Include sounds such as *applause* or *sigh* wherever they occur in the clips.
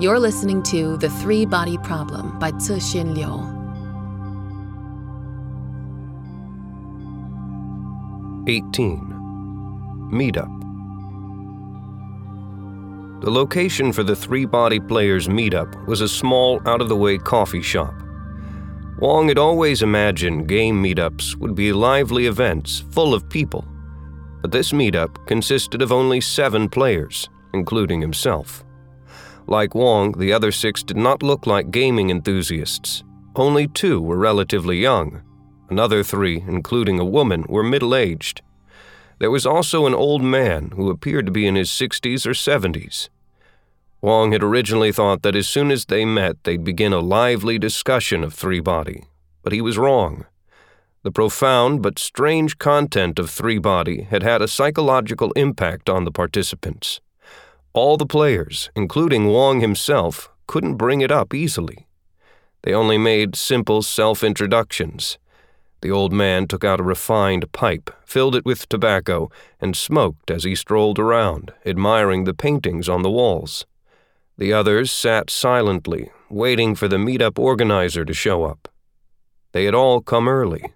You're listening to The Three Body Problem by Cixin Liu. Eighteen. Meetup. The location for the Three Body Players meetup was a small, out of the way coffee shop. Wong had always imagined game meetups would be lively events full of people, but this meetup consisted of only seven players, including himself. Like Wong, the other six did not look like gaming enthusiasts. Only two were relatively young. Another three, including a woman, were middle aged. There was also an old man who appeared to be in his 60s or 70s. Wong had originally thought that as soon as they met, they'd begin a lively discussion of Three Body, but he was wrong. The profound but strange content of Three Body had had a psychological impact on the participants. All the players, including Wong himself, couldn't bring it up easily. They only made simple self introductions. The old man took out a refined pipe, filled it with tobacco, and smoked as he strolled around, admiring the paintings on the walls. The others sat silently, waiting for the meetup organizer to show up. They had all come early.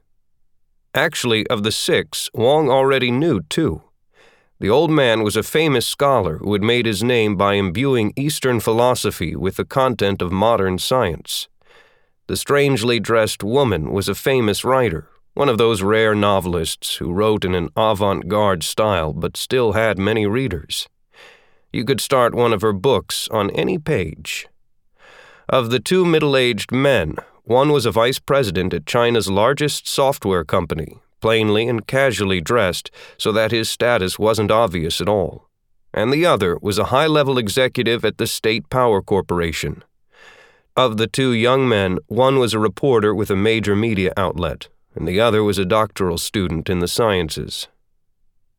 Actually, of the six, Wong already knew two. The old man was a famous scholar who had made his name by imbuing Eastern philosophy with the content of modern science. The strangely dressed woman was a famous writer, one of those rare novelists who wrote in an avant garde style but still had many readers. You could start one of her books on any page. Of the two middle aged men, one was a vice president at China's largest software company, plainly and casually dressed so that his status wasn't obvious at all. And the other was a high level executive at the State Power Corporation. Of the two young men, one was a reporter with a major media outlet, and the other was a doctoral student in the sciences.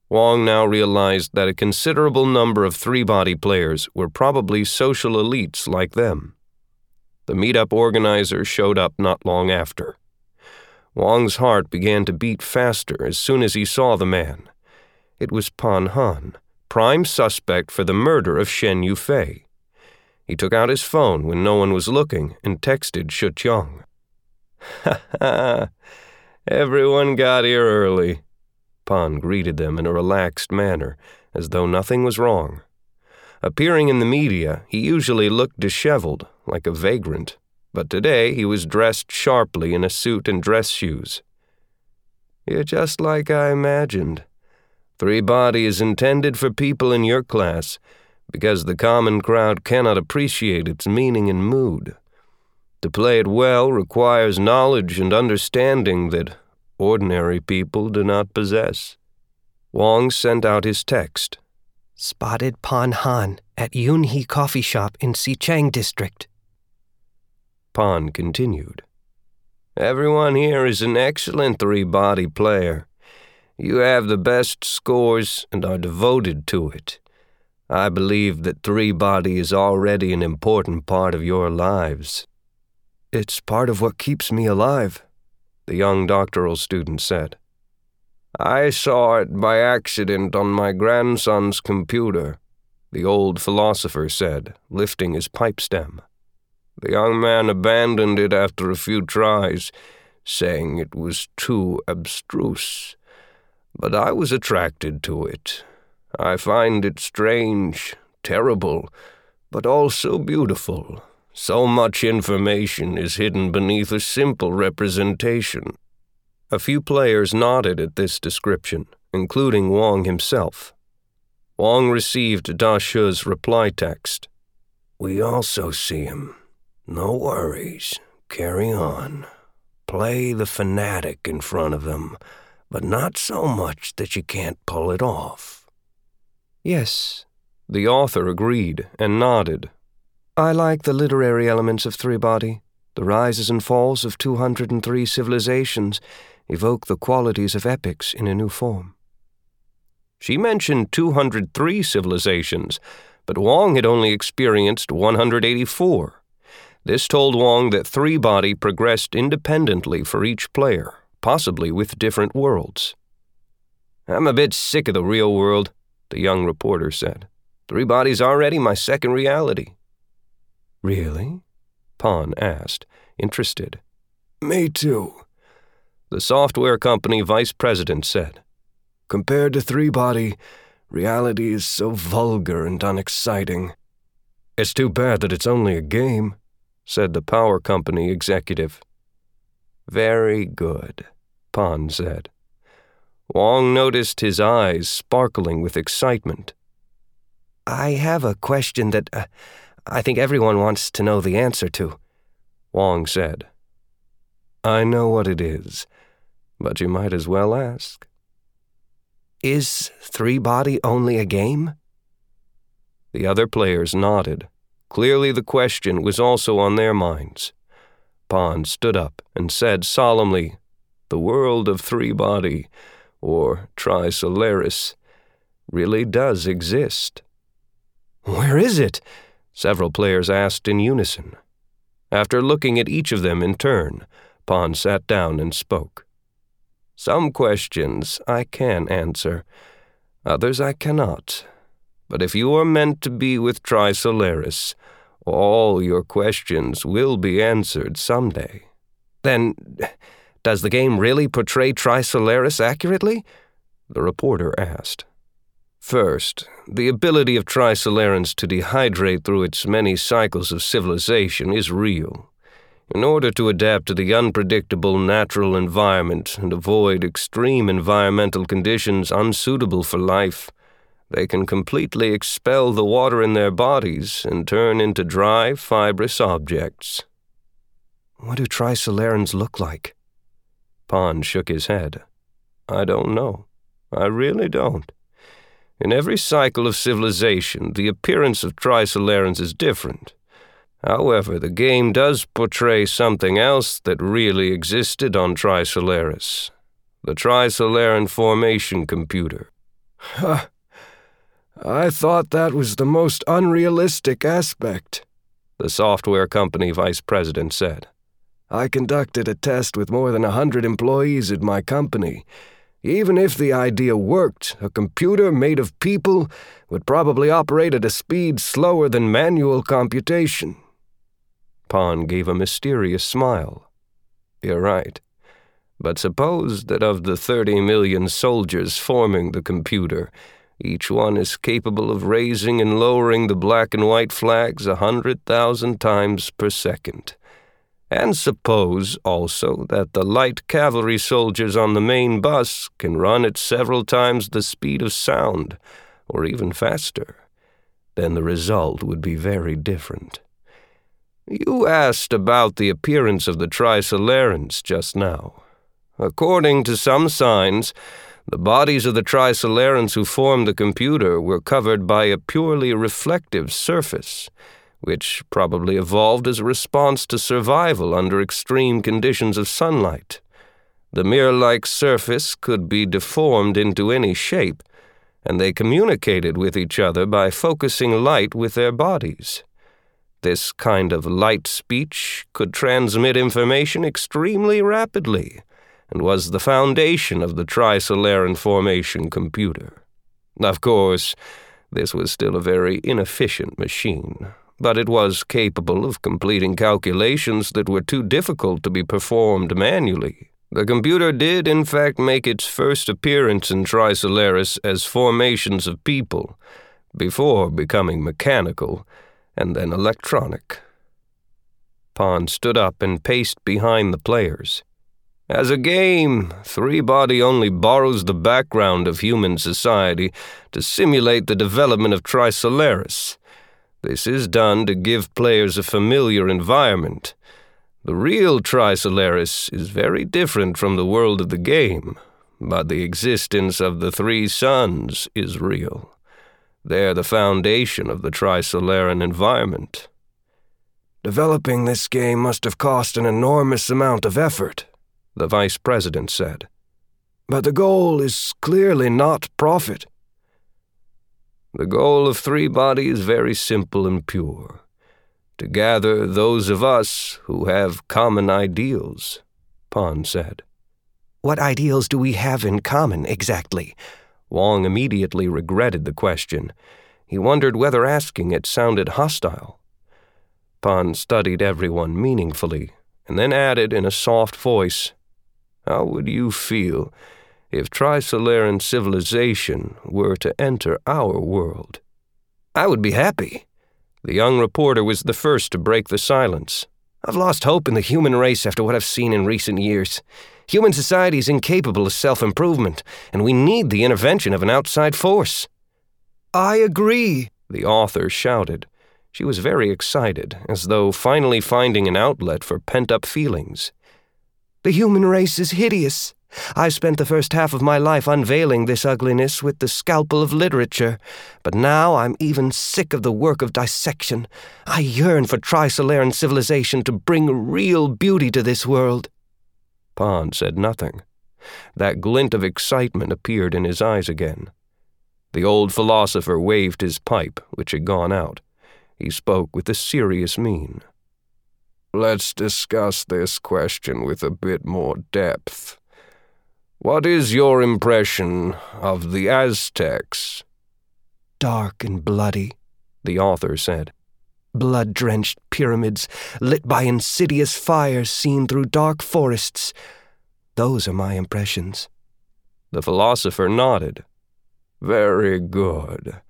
Wong now realized that a considerable number of three body players were probably social elites like them. The meetup organizer showed up not long after. Wong's heart began to beat faster as soon as he saw the man. It was Pan Han, prime suspect for the murder of Shen Yufei. He took out his phone when no one was looking and texted Shi Qiang. Ha *laughs* ha! Everyone got here early. Pan greeted them in a relaxed manner, as though nothing was wrong. Appearing in the media, he usually looked disheveled, like a vagrant but today he was dressed sharply in a suit and dress shoes. You're just like I imagined. Three Body is intended for people in your class because the common crowd cannot appreciate its meaning and mood. To play it well requires knowledge and understanding that ordinary people do not possess. Wong sent out his text. Spotted Pan Han at Yunhe Coffee Shop in Xicheng District. Pan continued. Everyone here is an excellent three body player. You have the best scores and are devoted to it. I believe that three body is already an important part of your lives. It's part of what keeps me alive, the young doctoral student said. I saw it by accident on my grandson's computer, the old philosopher said, lifting his pipe stem. The young man abandoned it after a few tries, saying it was too abstruse. But I was attracted to it. I find it strange, terrible, but also beautiful. So much information is hidden beneath a simple representation. A few players nodded at this description, including Wong himself. Wong received Da Shi's reply text. We also see him. No worries. Carry on. Play the fanatic in front of them, but not so much that you can't pull it off. Yes, the author agreed and nodded. I like the literary elements of Three Body. The rises and falls of 203 civilizations evoke the qualities of epics in a new form. She mentioned 203 civilizations, but Wong had only experienced 184. This told Wong that Three Body progressed independently for each player, possibly with different worlds. I'm a bit sick of the real world, the young reporter said. Three Body's already my second reality. Really? Pan asked, interested. Me too, the software company vice president said. Compared to Three Body, reality is so vulgar and unexciting. It's too bad that it's only a game, said the power company executive. Very good, Pan said. Wong noticed his eyes sparkling with excitement. I have a question that uh, I think everyone wants to know the answer to, Wong said. I know what it is, but you might as well ask. Is Three Body only a game? The other players nodded. Clearly, the question was also on their minds. Pan stood up and said solemnly, The world of Three Body, or Trisolaris, really does exist. Where is it? Several players asked in unison. After looking at each of them in turn, Pan sat down and spoke. Some questions I can answer, others I cannot. But if you are meant to be with Trisolaris, all your questions will be answered someday. Then, does the game really portray Trisolaris accurately? The reporter asked. First, the ability of Trisolarans to dehydrate through its many cycles of civilization is real. In order to adapt to the unpredictable natural environment and avoid extreme environmental conditions unsuitable for life, they can completely expel the water in their bodies and turn into dry, fibrous objects. What do Trisolarans look like? Pan shook his head. I don't know. I really don't. In every cycle of civilization, the appearance of Trisolarans is different. However, the game does portray something else that really existed on Trisolaris the Trisolaran Formation Computer. Huh. I thought that was the most unrealistic aspect, the software company vice president said. I conducted a test with more than a hundred employees at my company, even if the idea worked, a computer made of people would probably operate at a speed slower than manual computation. Pan gave a mysterious smile. You're right. But suppose that of the 30 million soldiers forming the computer, each one is capable of raising and lowering the black and white flags a hundred thousand times per second. And suppose also that the light cavalry soldiers on the main bus can run at several times the speed of sound, or even faster. Then the result would be very different. You asked about the appearance of the Trisolarans just now. According to some signs, the bodies of the Trisolarans who formed the computer were covered by a purely reflective surface which probably evolved as a response to survival under extreme conditions of sunlight. The mirror like surface could be deformed into any shape, and they communicated with each other by focusing light with their bodies. This kind of light speech could transmit information extremely rapidly and was the foundation of the Trisolaran formation computer. Of course, this was still a very inefficient machine, but it was capable of completing calculations that were too difficult to be performed manually. The computer did, in fact, make its first appearance in Trisolaris as formations of people, before becoming mechanical and then electronic. Pan stood up and paced behind the players. As a game, Three Body only borrows the background of human society to simulate the development of Trisolaris this is done to give players a familiar environment. The real Trisolaris is very different from the world of the game, but the existence of the three suns is real. They're the foundation of the Trisolaran environment. Developing this game must have cost an enormous amount of effort, the vice president said. But the goal is clearly not profit. The goal of Three Body is very simple and pure to gather those of us who have common ideals, Pan said. What ideals do we have in common exactly? Wong immediately regretted the question. He wondered whether asking it sounded hostile. Pan studied everyone meaningfully and then added in a soft voice, How would you feel if Trisolaran civilization were to enter our world? I would be happy. The young reporter was the first to break the silence. I've lost hope in the human race after what I've seen in recent years. Human society is incapable of self improvement, and we need the intervention of an outside force. I agree, the author shouted. She was very excited, as though finally finding an outlet for pent up feelings. The human race is hideous. I spent the first half of my life unveiling this ugliness with the scalpel of literature, but now I'm even sick of the work of dissection. I yearn for Trisolaran civilization to bring real beauty to this world. Pan said nothing. That glint of excitement appeared in his eyes again. The old philosopher waved his pipe, which had gone out. He spoke with a serious mien. Let's discuss this question with a bit more depth. What is your impression of the Aztecs? Dark and bloody, the author said. Blood drenched pyramids lit by insidious fires seen through dark forests. Those are my impressions. The philosopher nodded. Very good.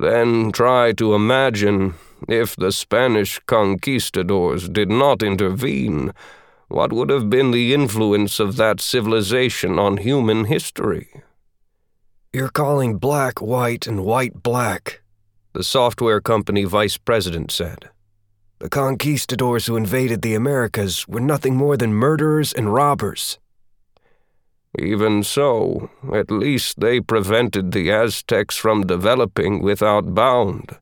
Then try to imagine if the Spanish conquistadors did not intervene, what would have been the influence of that civilization on human history? You're calling black white and white black, the software company vice president said. The conquistadors who invaded the Americas were nothing more than murderers and robbers. Even so, at least they prevented the Aztecs from developing without bound,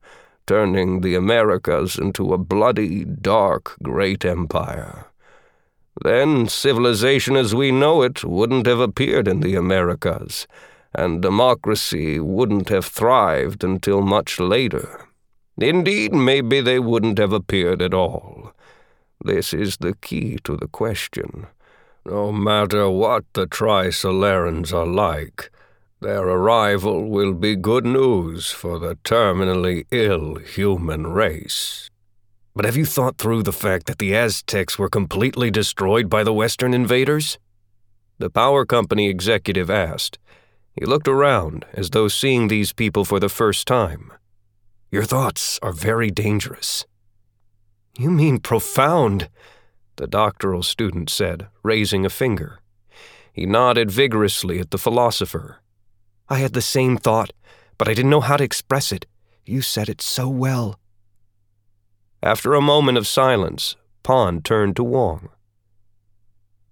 turning the Americas into a bloody, dark, great empire. Then civilization as we know it wouldn't have appeared in the Americas, and democracy wouldn't have thrived until much later. Indeed, maybe they wouldn't have appeared at all. This is the key to the question. No matter what the Trisolarans are like, their arrival will be good news for the terminally ill human race. But have you thought through the fact that the Aztecs were completely destroyed by the Western invaders? The power company executive asked. He looked around as though seeing these people for the first time. Your thoughts are very dangerous. You mean profound, the doctoral student said, raising a finger. He nodded vigorously at the philosopher. I had the same thought, but I didn't know how to express it. You said it so well. After a moment of silence, Pan turned to Wong.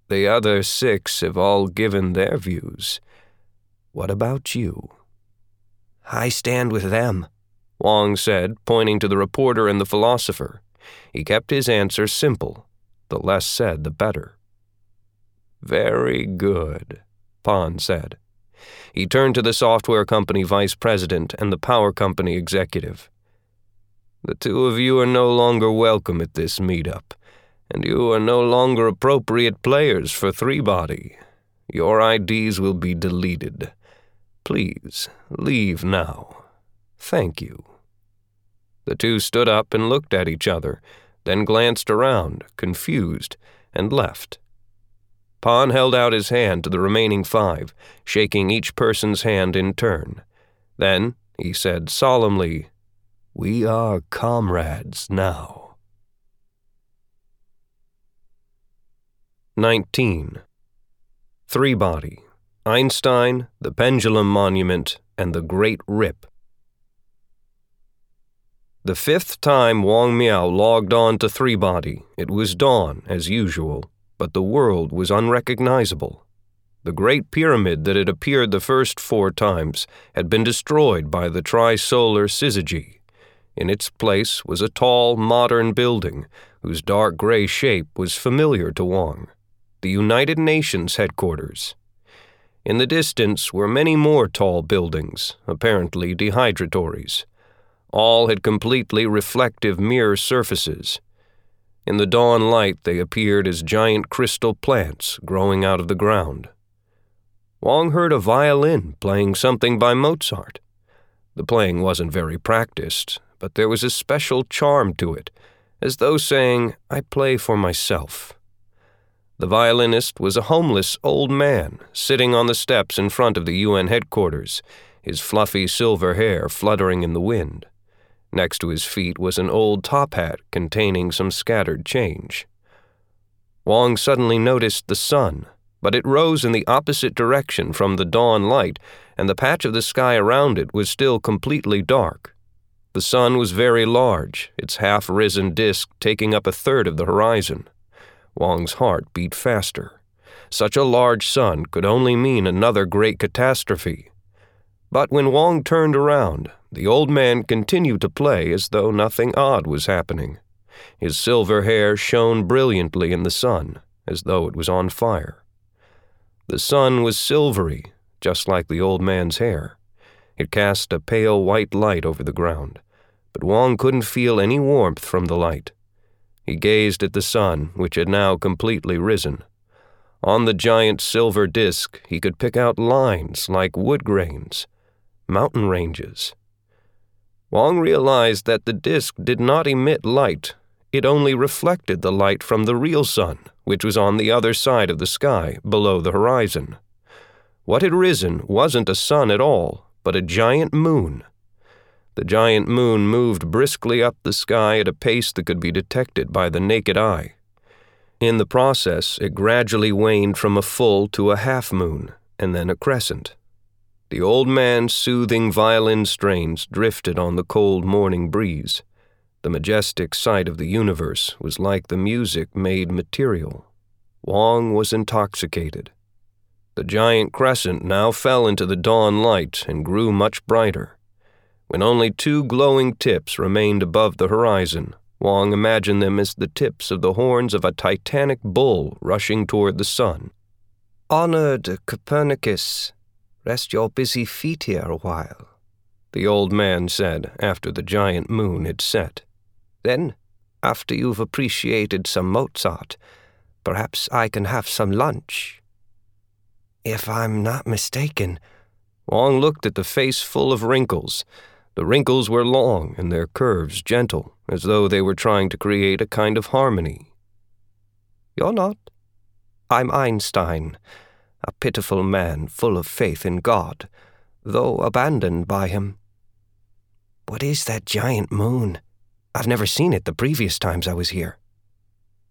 The other six have all given their views. What about you? I stand with them, Wong said, pointing to the reporter and the philosopher. He kept his answer simple the less said, the better. Very good, Pan said. He turned to the software company vice president and the power company executive. The two of you are no longer welcome at this meetup, and you are no longer appropriate players for Three Body. Your IDs will be deleted. Please, leave now. Thank you. The two stood up and looked at each other, then glanced around, confused, and left. Pan held out his hand to the remaining five, shaking each person's hand in turn. Then he said solemnly, We are comrades now. 19. Three Body Einstein, the Pendulum Monument, and the Great Rip the fifth time Wang Miao logged on to Three Body, it was dawn, as usual, but the world was unrecognizable. The Great Pyramid that had appeared the first four times had been destroyed by the trisolar syzygy. In its place was a tall, modern building whose dark gray shape was familiar to Wong, the United Nations headquarters. In the distance were many more tall buildings, apparently dehydratories. All had completely reflective mirror surfaces. In the dawn light, they appeared as giant crystal plants growing out of the ground. Wang heard a violin playing something by Mozart. The playing wasn't very practiced, but there was a special charm to it, as though saying, I play for myself. The violinist was a homeless old man sitting on the steps in front of the UN headquarters, his fluffy silver hair fluttering in the wind. Next to his feet was an old top hat containing some scattered change. Wong suddenly noticed the sun, but it rose in the opposite direction from the dawn light, and the patch of the sky around it was still completely dark. The sun was very large, its half risen disk taking up a third of the horizon. Wong's heart beat faster. Such a large sun could only mean another great catastrophe. But when Wong turned around, the old man continued to play as though nothing odd was happening. His silver hair shone brilliantly in the sun, as though it was on fire. The sun was silvery, just like the old man's hair. It cast a pale white light over the ground, but Wong couldn't feel any warmth from the light. He gazed at the sun, which had now completely risen. On the giant silver disk, he could pick out lines like wood grains, mountain ranges. Wong realized that the disk did not emit light, it only reflected the light from the real sun, which was on the other side of the sky, below the horizon. What had risen wasn't a sun at all, but a giant moon. The giant moon moved briskly up the sky at a pace that could be detected by the naked eye. In the process, it gradually waned from a full to a half moon, and then a crescent. The old man's soothing violin strains drifted on the cold morning breeze. The majestic sight of the universe was like the music made material. Wong was intoxicated. The giant crescent now fell into the dawn light and grew much brighter. When only two glowing tips remained above the horizon, Wong imagined them as the tips of the horns of a titanic bull rushing toward the sun. Honored Copernicus, rest your busy feet here a while, the old man said after the giant moon had set. Then, after you've appreciated some Mozart, perhaps I can have some lunch. If I'm not mistaken, Wong looked at the face full of wrinkles the wrinkles were long and their curves gentle, as though they were trying to create a kind of harmony. You're not. I'm Einstein, a pitiful man full of faith in God, though abandoned by him. What is that giant moon? I've never seen it the previous times I was here.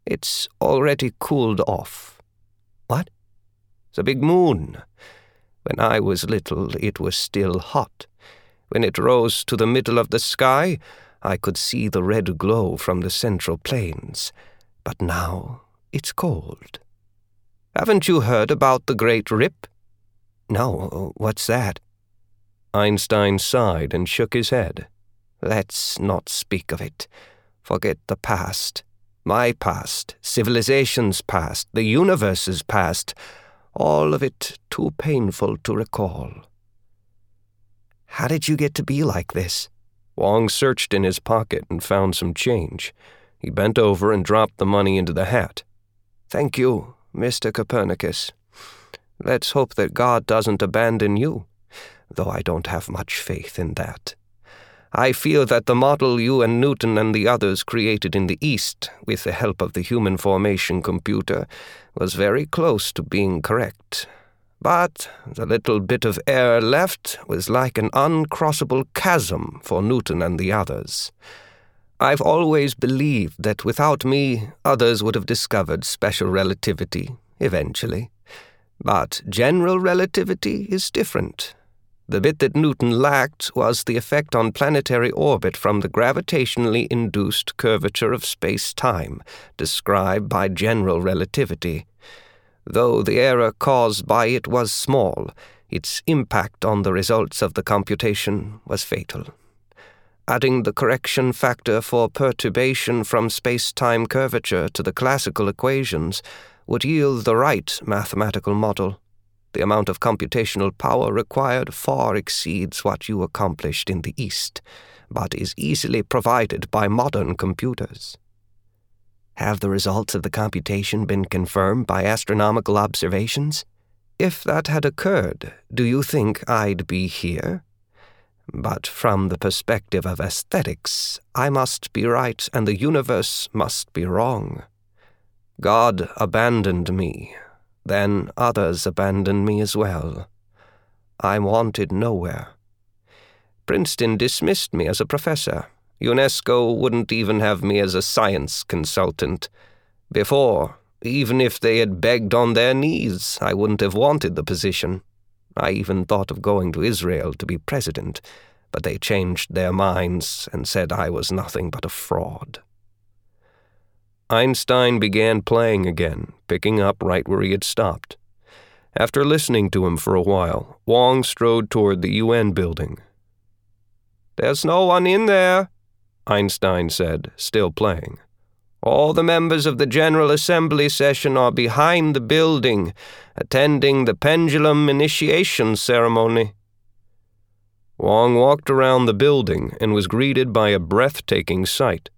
It's already cooled off. What? A big moon. When I was little, it was still hot. When it rose to the middle of the sky, I could see the red glow from the central plains. But now it's cold. Haven't you heard about the Great Rip? No, what's that? Einstein sighed and shook his head. Let's not speak of it. Forget the past. My past, civilization's past, the universe's past, all of it too painful to recall. How did you get to be like this? Wong searched in his pocket and found some change. He bent over and dropped the money into the hat. Thank you, Mr. Copernicus. Let's hope that God doesn't abandon you, though I don't have much faith in that. I feel that the model you and Newton and the others created in the East, with the help of the human formation computer, was very close to being correct. But the little bit of air left was like an uncrossable chasm for Newton and the others. I've always believed that without me, others would have discovered special relativity, eventually. But general relativity is different. The bit that Newton lacked was the effect on planetary orbit from the gravitationally induced curvature of space time, described by general relativity. Though the error caused by it was small, its impact on the results of the computation was fatal. Adding the correction factor for perturbation from space time curvature to the classical equations would yield the right mathematical model. The amount of computational power required far exceeds what you accomplished in the East, but is easily provided by modern computers. Have the results of the computation been confirmed by astronomical observations? If that had occurred, do you think I'd be here? But from the perspective of aesthetics, I must be right and the universe must be wrong. God abandoned me, then others abandoned me as well. I'm wanted nowhere. Princeton dismissed me as a professor. UNESCO wouldn't even have me as a science consultant. Before, even if they had begged on their knees, I wouldn't have wanted the position. I even thought of going to Israel to be president, but they changed their minds and said I was nothing but a fraud. Einstein began playing again, picking up right where he had stopped. After listening to him for a while, Wong strode toward the UN building. There's no one in there, Einstein said, still playing. All the members of the General Assembly session are behind the building, attending the pendulum initiation ceremony. Wong walked around the building and was greeted by a breathtaking sight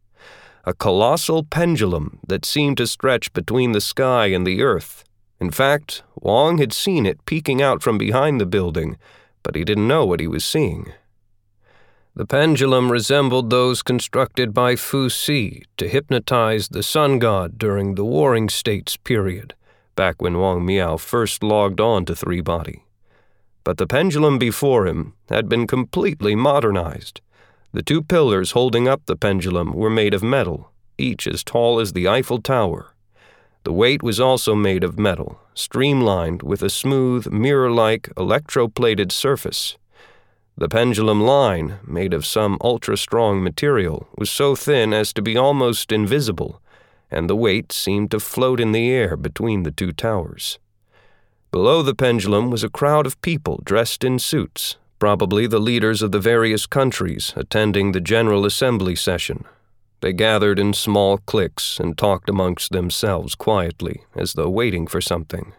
a colossal pendulum that seemed to stretch between the sky and the earth. In fact, Wong had seen it peeking out from behind the building, but he didn't know what he was seeing. The pendulum resembled those constructed by Fu Xi to hypnotize the sun god during the Warring States period, back when Wang Miao first logged on to Three Body. But the pendulum before him had been completely modernized. The two pillars holding up the pendulum were made of metal, each as tall as the Eiffel Tower. The weight was also made of metal, streamlined with a smooth, mirror like, electroplated surface. The pendulum line, made of some ultra strong material, was so thin as to be almost invisible, and the weight seemed to float in the air between the two towers. Below the pendulum was a crowd of people dressed in suits, probably the leaders of the various countries attending the General Assembly session. They gathered in small cliques and talked amongst themselves quietly, as though waiting for something.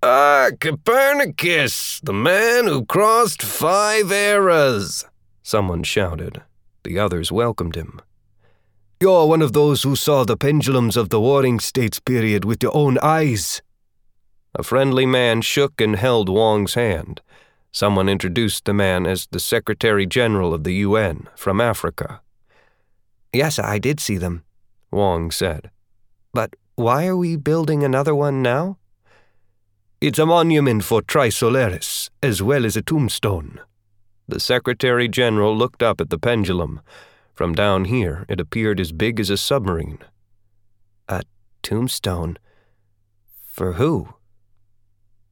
Ah, Copernicus, the man who crossed five eras, someone shouted. The others welcomed him. You're one of those who saw the pendulums of the Warring States period with your own eyes. A friendly man shook and held Wong's hand. Someone introduced the man as the Secretary General of the UN from Africa. Yes, I did see them, Wong said. But why are we building another one now? It's a monument for Trisolaris, as well as a tombstone. The Secretary General looked up at the pendulum. From down here, it appeared as big as a submarine. A tombstone? For who?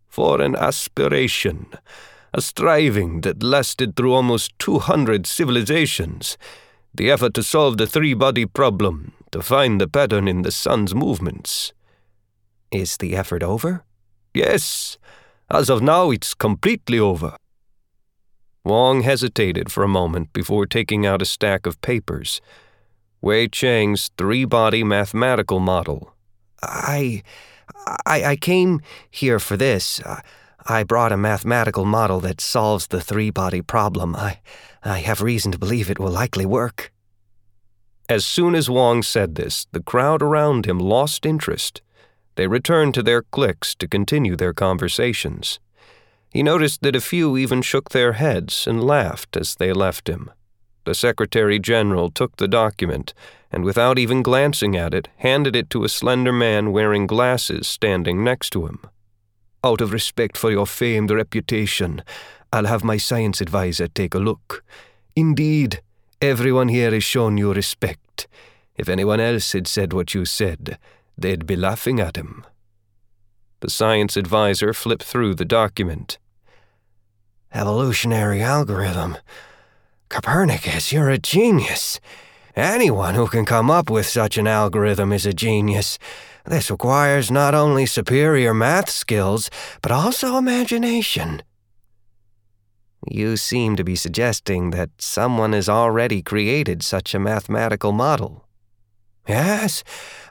For an aspiration, a striving that lasted through almost 200 civilizations. The effort to solve the three body problem, to find the pattern in the sun's movements. Is the effort over? Yes. As of now, it's completely over. Wong hesitated for a moment before taking out a stack of papers. Wei Cheng's three body mathematical model. I, I. I came here for this. I brought a mathematical model that solves the three body problem. I, I have reason to believe it will likely work. As soon as Wong said this, the crowd around him lost interest. They returned to their cliques to continue their conversations. He noticed that a few even shook their heads and laughed as they left him. The Secretary General took the document and, without even glancing at it, handed it to a slender man wearing glasses standing next to him. Out of respect for your famed reputation, I'll have my science advisor take a look. Indeed, everyone here has shown you respect. If anyone else had said what you said, they'd be laughing at him. The science advisor flipped through the document. Evolutionary algorithm. Copernicus, you're a genius. Anyone who can come up with such an algorithm is a genius. This requires not only superior math skills, but also imagination. You seem to be suggesting that someone has already created such a mathematical model. Yes,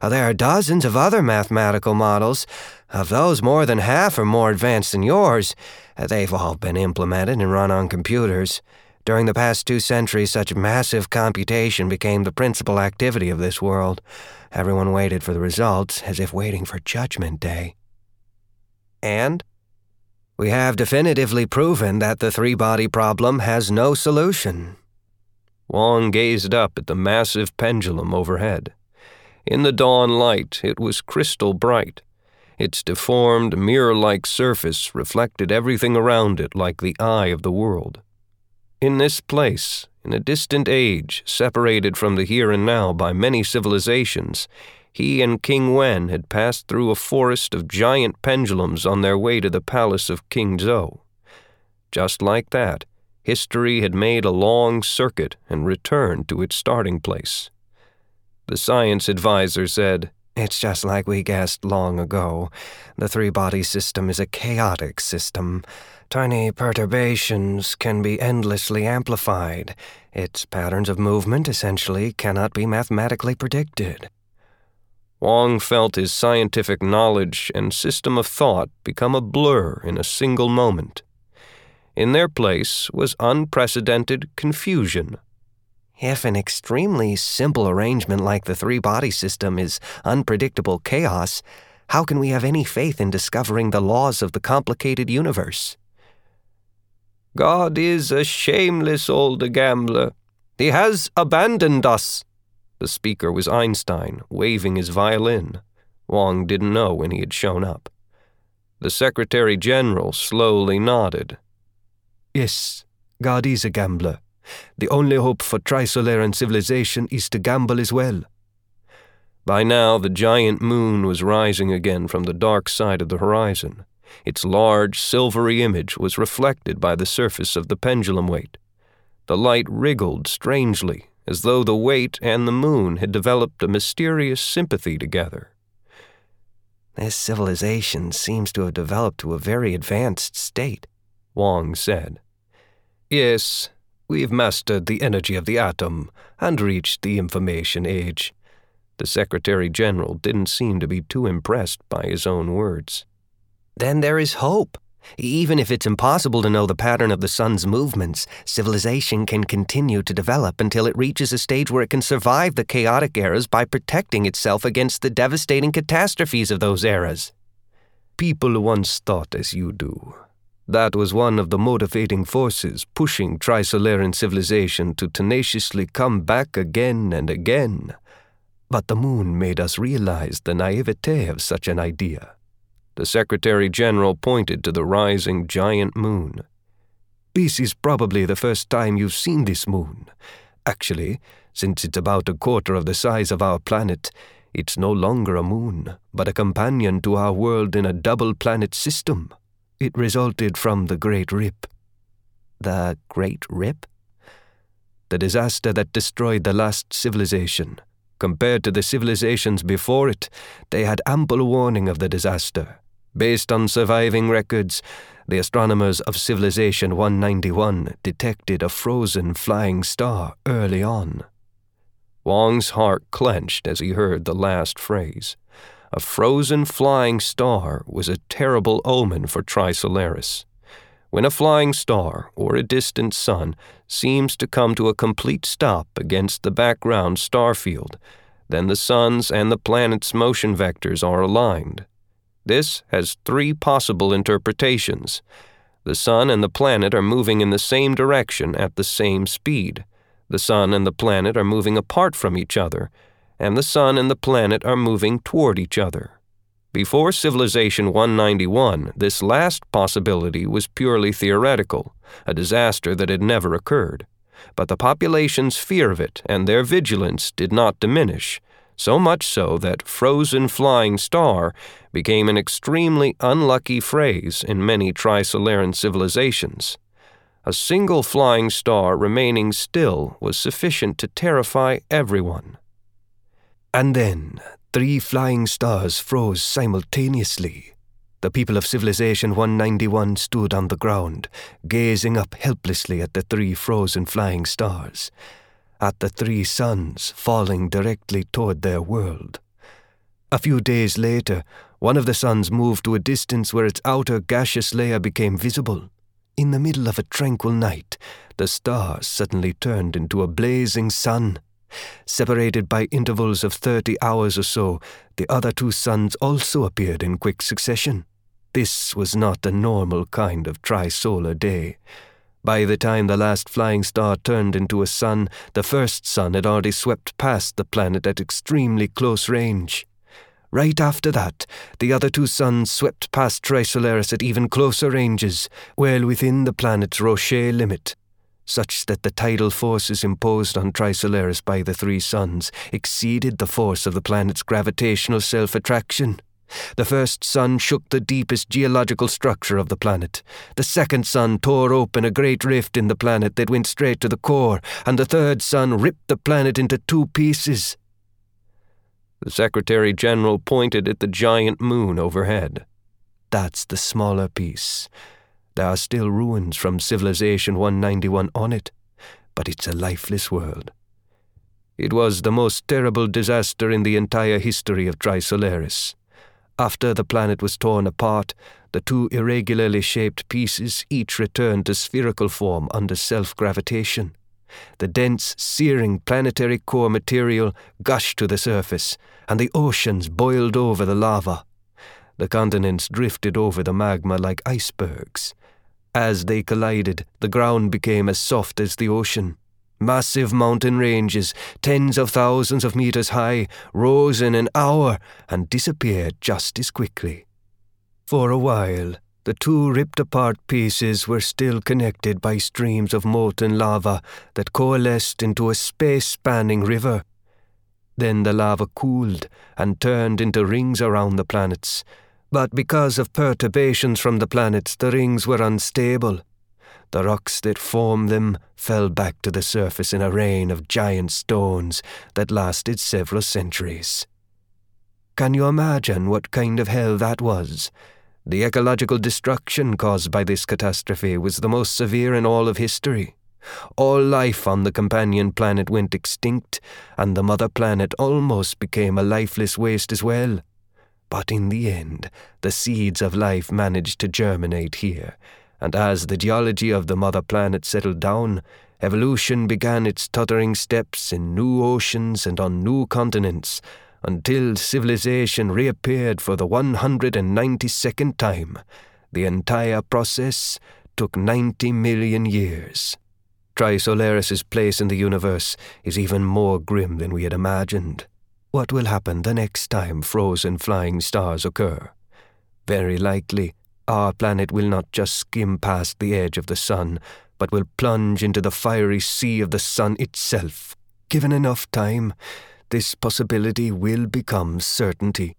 uh, there are dozens of other mathematical models. Of those, more than half are more advanced than yours. Uh, they've all been implemented and run on computers. During the past two centuries, such massive computation became the principal activity of this world. Everyone waited for the results, as if waiting for Judgment Day. And? We have definitively proven that the three body problem has no solution. Wong gazed up at the massive pendulum overhead. In the dawn light, it was crystal bright. Its deformed, mirror like surface reflected everything around it like the eye of the world. In this place, in a distant age, separated from the here and now by many civilizations, he and King Wen had passed through a forest of giant pendulums on their way to the palace of King Zhou. Just like that, history had made a long circuit and returned to its starting place. The science advisor said, It's just like we guessed long ago. The three body system is a chaotic system. Tiny perturbations can be endlessly amplified. Its patterns of movement essentially cannot be mathematically predicted. Wong felt his scientific knowledge and system of thought become a blur in a single moment. In their place was unprecedented confusion. If an extremely simple arrangement like the three body system is unpredictable chaos, how can we have any faith in discovering the laws of the complicated universe? God is a shameless old gambler. He has abandoned us, the speaker was Einstein, waving his violin. Wong didn't know when he had shown up. The Secretary General slowly nodded. Yes, God is a gambler. The only hope for Trisolaran civilization is to gamble as well. By now, the giant moon was rising again from the dark side of the horizon. Its large, silvery image was reflected by the surface of the pendulum weight. The light wriggled strangely as though the weight and the moon had developed a mysterious sympathy together. This civilization seems to have developed to a very advanced state, Wong said. Yes, we've mastered the energy of the atom and reached the information age. The Secretary General didn't seem to be too impressed by his own words. Then there is hope. Even if it's impossible to know the pattern of the sun's movements, civilization can continue to develop until it reaches a stage where it can survive the chaotic eras by protecting itself against the devastating catastrophes of those eras. People once thought as you do. That was one of the motivating forces pushing Trisolaran civilization to tenaciously come back again and again. But the moon made us realize the naivete of such an idea. The Secretary General pointed to the rising giant moon. This is probably the first time you've seen this moon. Actually, since it's about a quarter of the size of our planet, it's no longer a moon, but a companion to our world in a double planet system. It resulted from the Great Rip. The Great Rip? The disaster that destroyed the last civilization. Compared to the civilizations before it, they had ample warning of the disaster. Based on surviving records, the astronomers of Civilization 191 detected a frozen flying star early on. Wong's heart clenched as he heard the last phrase. A frozen flying star was a terrible omen for Trisolaris. When a flying star or a distant sun seems to come to a complete stop against the background star field, then the sun's and the planet's motion vectors are aligned. This has three possible interpretations. The Sun and the planet are moving in the same direction at the same speed. The Sun and the planet are moving apart from each other, and the Sun and the planet are moving toward each other. Before Civilization 191, this last possibility was purely theoretical, a disaster that had never occurred. But the population's fear of it and their vigilance did not diminish, so much so that frozen flying star became an extremely unlucky phrase in many Trisolaran civilizations. A single flying star remaining still was sufficient to terrify everyone. And then three flying stars froze simultaneously. The people of Civilization 191 stood on the ground, gazing up helplessly at the three frozen flying stars at the three suns falling directly toward their world. A few days later, one of the suns moved to a distance where its outer gaseous layer became visible. In the middle of a tranquil night, the star suddenly turned into a blazing sun. Separated by intervals of thirty hours or so, the other two suns also appeared in quick succession. This was not a normal kind of trisolar day. By the time the last flying star turned into a sun, the first sun had already swept past the planet at extremely close range. Right after that, the other two suns swept past Trisolaris at even closer ranges, well within the planet's Roche limit, such that the tidal forces imposed on Trisolaris by the three suns exceeded the force of the planet's gravitational self attraction. The first sun shook the deepest geological structure of the planet. The second sun tore open a great rift in the planet that went straight to the core, and the third sun ripped the planet into two pieces. The Secretary General pointed at the giant moon overhead. That's the smaller piece. There are still ruins from Civilization 191 on it, but it's a lifeless world. It was the most terrible disaster in the entire history of Trisolaris. After the planet was torn apart, the two irregularly shaped pieces each returned to spherical form under self gravitation. The dense, searing planetary core material gushed to the surface, and the oceans boiled over the lava. The continents drifted over the magma like icebergs. As they collided, the ground became as soft as the ocean. Massive mountain ranges, tens of thousands of meters high, rose in an hour and disappeared just as quickly. For a while, the two ripped apart pieces were still connected by streams of molten lava that coalesced into a space spanning river. Then the lava cooled and turned into rings around the planets. But because of perturbations from the planets, the rings were unstable the rocks that formed them fell back to the surface in a rain of giant stones that lasted several centuries. Can you imagine what kind of hell that was? The ecological destruction caused by this catastrophe was the most severe in all of history. All life on the companion planet went extinct, and the mother planet almost became a lifeless waste as well. But in the end, the seeds of life managed to germinate here, and as the geology of the mother planet settled down, evolution began its tottering steps in new oceans and on new continents, until civilization reappeared for the 192nd time. The entire process took 90 million years. Trisolaris' place in the universe is even more grim than we had imagined. What will happen the next time frozen flying stars occur? Very likely, our planet will not just skim past the edge of the sun, but will plunge into the fiery sea of the sun itself. Given enough time, this possibility will become certainty.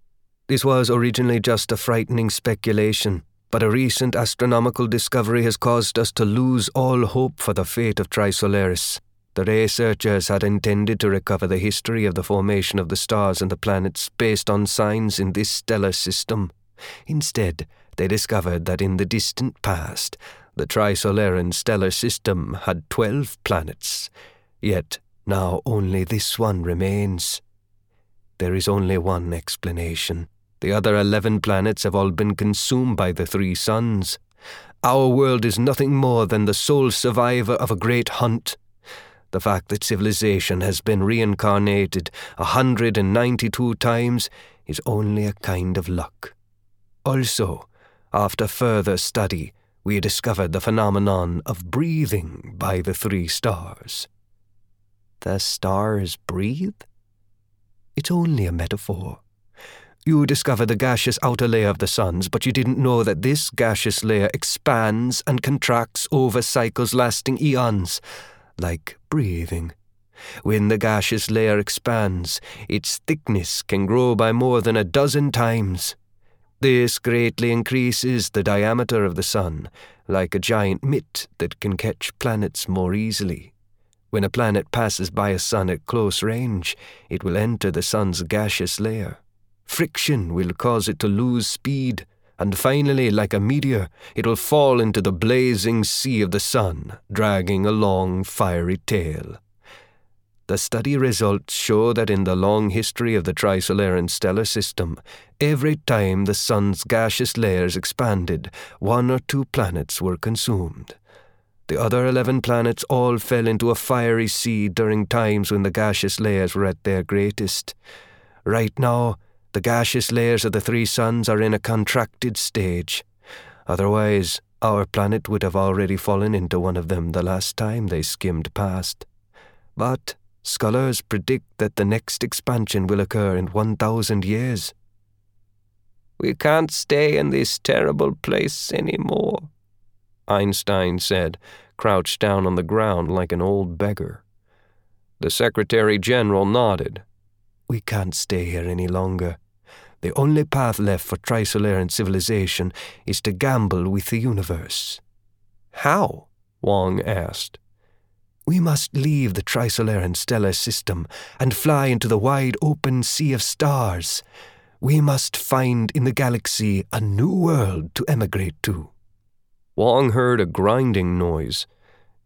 This was originally just a frightening speculation, but a recent astronomical discovery has caused us to lose all hope for the fate of Trisolaris. The researchers had intended to recover the history of the formation of the stars and the planets based on signs in this stellar system. Instead, they discovered that in the distant past, the Trisolaran stellar system had twelve planets, yet now only this one remains. There is only one explanation. The other eleven planets have all been consumed by the three suns. Our world is nothing more than the sole survivor of a great hunt. The fact that civilization has been reincarnated a hundred and ninety two times is only a kind of luck. Also, after further study, we discovered the phenomenon of breathing by the three stars. The stars breathe? It's only a metaphor. You discover the gaseous outer layer of the suns, but you didn't know that this gaseous layer expands and contracts over cycles lasting eons, like breathing. When the gaseous layer expands, its thickness can grow by more than a dozen times. This greatly increases the diameter of the Sun, like a giant mitt that can catch planets more easily. When a planet passes by a sun at close range, it will enter the Sun's gaseous layer. Friction will cause it to lose speed, and finally, like a meteor, it will fall into the blazing sea of the Sun, dragging a long, fiery tail. The study results show that in the long history of the Trisolaran stellar system, every time the Sun's gaseous layers expanded, one or two planets were consumed. The other eleven planets all fell into a fiery sea during times when the gaseous layers were at their greatest. Right now, The gaseous layers of the three suns are in a contracted stage. Otherwise, our planet would have already fallen into one of them the last time they skimmed past. But scholars predict that the next expansion will occur in 1,000 years. We can't stay in this terrible place anymore, Einstein said, crouched down on the ground like an old beggar. The Secretary General nodded. We can't stay here any longer. The only path left for Trisolaran civilization is to gamble with the universe. How? Wang asked. We must leave the Trisolaran stellar system and fly into the wide open sea of stars. We must find in the galaxy a new world to emigrate to. Wang heard a grinding noise.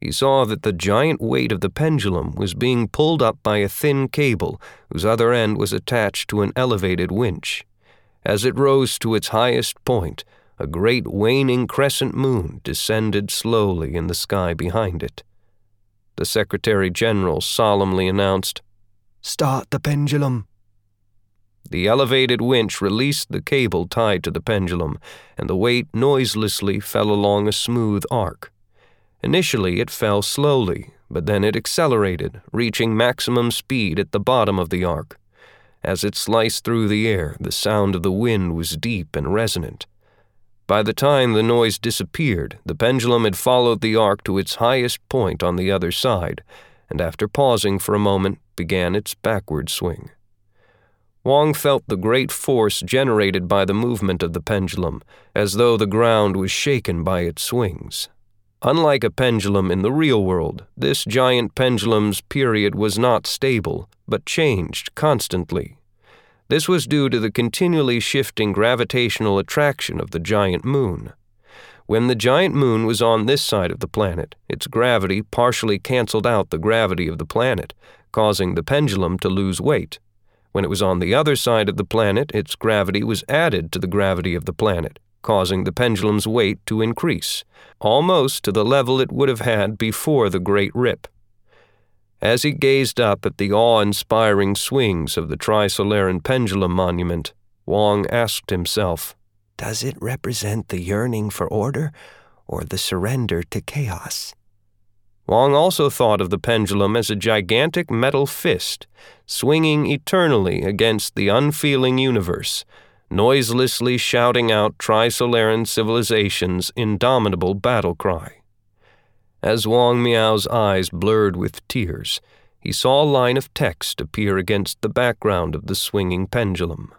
He saw that the giant weight of the pendulum was being pulled up by a thin cable whose other end was attached to an elevated winch. As it rose to its highest point, a great waning crescent moon descended slowly in the sky behind it. The Secretary General solemnly announced, Start the pendulum. The elevated winch released the cable tied to the pendulum, and the weight noiselessly fell along a smooth arc. Initially, it fell slowly, but then it accelerated, reaching maximum speed at the bottom of the arc. As it sliced through the air, the sound of the wind was deep and resonant. By the time the noise disappeared, the pendulum had followed the arc to its highest point on the other side, and after pausing for a moment, began its backward swing. Wang felt the great force generated by the movement of the pendulum, as though the ground was shaken by its swings. Unlike a pendulum in the real world, this giant pendulum's period was not stable, but changed constantly. This was due to the continually shifting gravitational attraction of the giant moon. When the giant moon was on this side of the planet, its gravity partially canceled out the gravity of the planet, causing the pendulum to lose weight. When it was on the other side of the planet, its gravity was added to the gravity of the planet, causing the pendulum's weight to increase, almost to the level it would have had before the Great Rip. As he gazed up at the awe inspiring swings of the Trisolaran Pendulum Monument, Wang asked himself, Does it represent the yearning for order or the surrender to chaos? Wang also thought of the pendulum as a gigantic metal fist, swinging eternally against the unfeeling universe, noiselessly shouting out Trisolaran civilization's indomitable battle cry. As Wang Miao's eyes blurred with tears, he saw a line of text appear against the background of the swinging pendulum.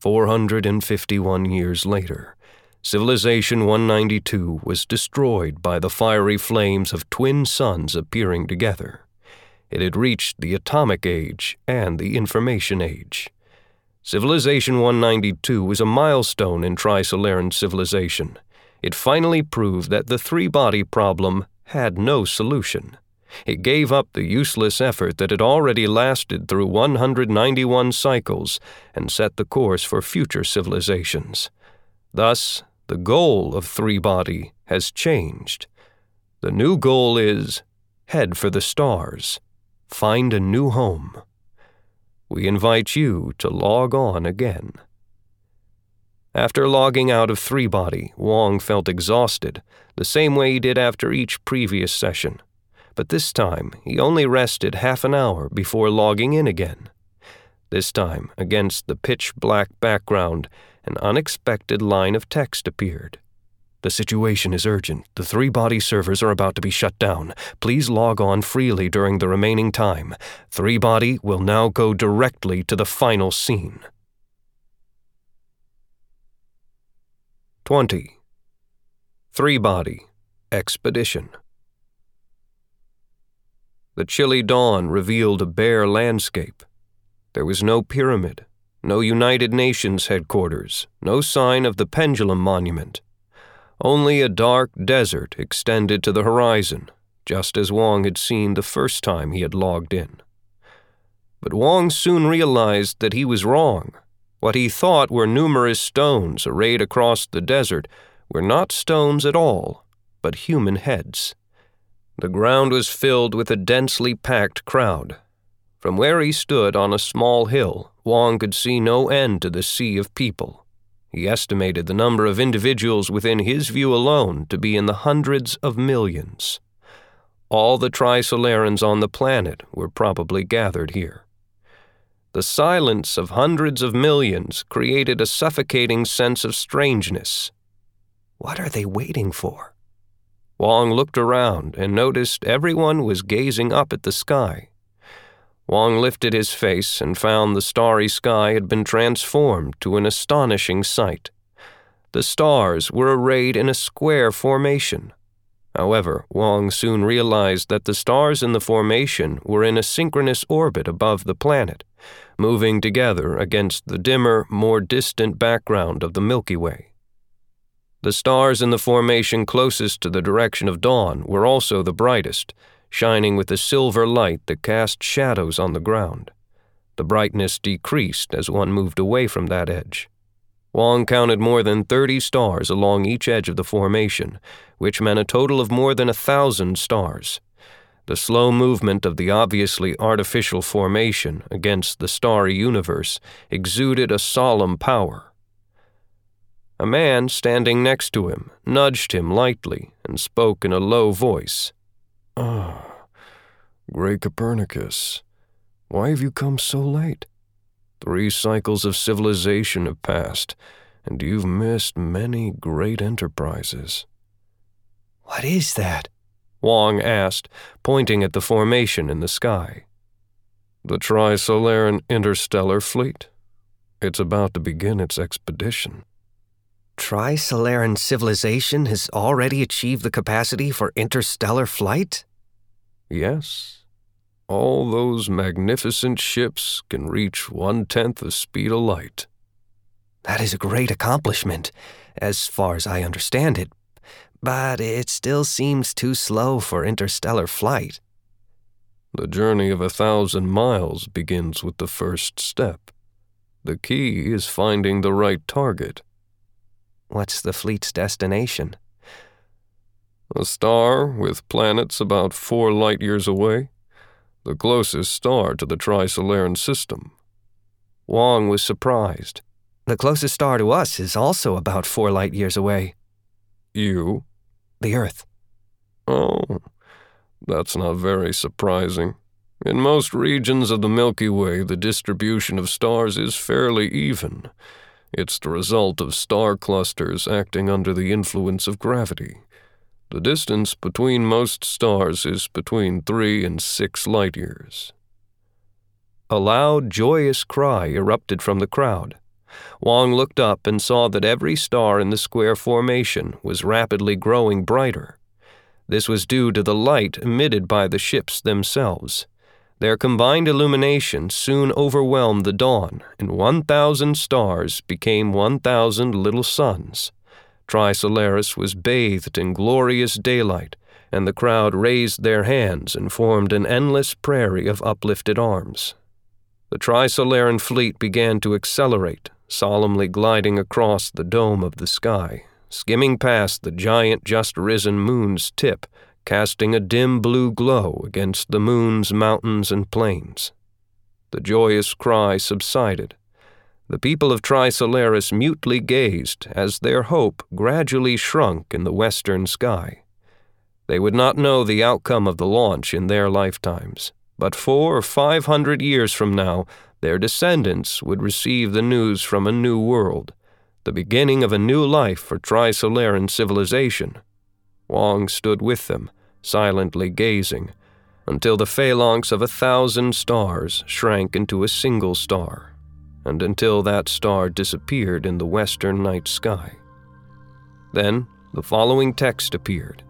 451 years later, Civilization 192 was destroyed by the fiery flames of twin suns appearing together. It had reached the atomic age and the information age. Civilization 192 was a milestone in Trisolaran civilization. It finally proved that the three body problem had no solution. It gave up the useless effort that had already lasted through 191 cycles and set the course for future civilizations. Thus, the goal of three body has changed. The new goal is head for the stars, find a new home we invite you to log on again. After logging out of Three Body, Wang felt exhausted, the same way he did after each previous session. But this time, he only rested half an hour before logging in again. This time, against the pitch black background, an unexpected line of text appeared. The situation is urgent. The three body servers are about to be shut down. Please log on freely during the remaining time. Three body will now go directly to the final scene. 20. Three body expedition. The chilly dawn revealed a bare landscape. There was no pyramid, no United Nations headquarters, no sign of the pendulum monument. Only a dark desert extended to the horizon, just as Wang had seen the first time he had logged in. But Wang soon realized that he was wrong. What he thought were numerous stones arrayed across the desert were not stones at all, but human heads. The ground was filled with a densely packed crowd. From where he stood on a small hill, Wang could see no end to the sea of people. He estimated the number of individuals within his view alone to be in the hundreds of millions. All the Trisolarans on the planet were probably gathered here. The silence of hundreds of millions created a suffocating sense of strangeness. What are they waiting for? Wang looked around and noticed everyone was gazing up at the sky. Wang lifted his face and found the starry sky had been transformed to an astonishing sight. The stars were arrayed in a square formation. However, Wang soon realized that the stars in the formation were in a synchronous orbit above the planet moving together against the dimmer, more distant background of the Milky Way. The stars in the formation closest to the direction of dawn were also the brightest, shining with a silver light that cast shadows on the ground. The brightness decreased as one moved away from that edge. Wang counted more than 30 stars along each edge of the formation, which meant a total of more than a thousand stars. The slow movement of the obviously artificial formation against the starry universe exuded a solemn power. A man standing next to him nudged him lightly and spoke in a low voice. Ah, Grey Copernicus, why have you come so late? Three cycles of civilization have passed, and you've missed many great enterprises. What is that? Wang asked, pointing at the formation in the sky. The Trisolaran Interstellar Fleet. It's about to begin its expedition. Trisolaran civilization has already achieved the capacity for interstellar flight? Yes. All those magnificent ships can reach one tenth the speed of light. That is a great accomplishment, as far as I understand it, but it still seems too slow for interstellar flight. The journey of a thousand miles begins with the first step. The key is finding the right target. What's the fleet's destination? A star with planets about four light years away, the closest star to the Trisolaran system. Wang was surprised. The closest star to us is also about four light years away. You? the Earth. Oh, that's not very surprising. In most regions of the Milky Way, the distribution of stars is fairly even. It's the result of star clusters acting under the influence of gravity. The distance between most stars is between three and six light years. A loud, joyous cry erupted from the crowd. Wang looked up and saw that every star in the square formation was rapidly growing brighter. This was due to the light emitted by the ships themselves. Their combined illumination soon overwhelmed the dawn, and 1,000 stars became 1,000 little suns. Trisolaris was bathed in glorious daylight, and the crowd raised their hands and formed an endless prairie of uplifted arms. The Trisolaran fleet began to accelerate, solemnly gliding across the dome of the sky, skimming past the giant just risen moon's tip, casting a dim blue glow against the moon's mountains and plains. The joyous cry subsided. The people of Trisolaris mutely gazed as their hope gradually shrunk in the western sky. They would not know the outcome of the launch in their lifetimes, but four or five hundred years from now, their descendants would receive the news from a new world, the beginning of a new life for Trisolaran civilization. Wang stood with them, silently gazing, until the phalanx of a thousand stars shrank into a single star, and until that star disappeared in the western night sky. Then the following text appeared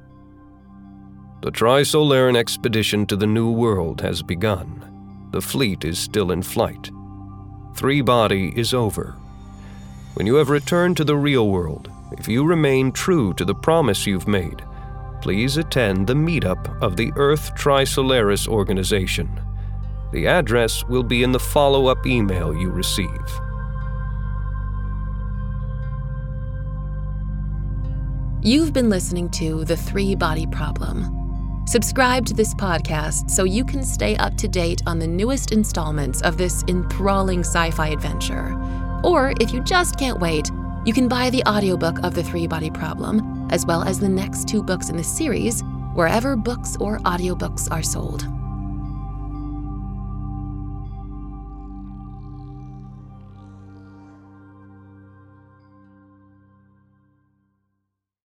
The Trisolaran expedition to the New World has begun. The fleet is still in flight. Three body is over. When you have returned to the real world, if you remain true to the promise you've made, please attend the meetup of the Earth Trisolaris organization. The address will be in the follow up email you receive. You've been listening to The Three Body Problem Subscribe to this podcast so you can stay up to date on the newest installments of this enthralling sci fi adventure. Or if you just can't wait, you can buy the audiobook of The Three Body Problem, as well as the next two books in the series, wherever books or audiobooks are sold.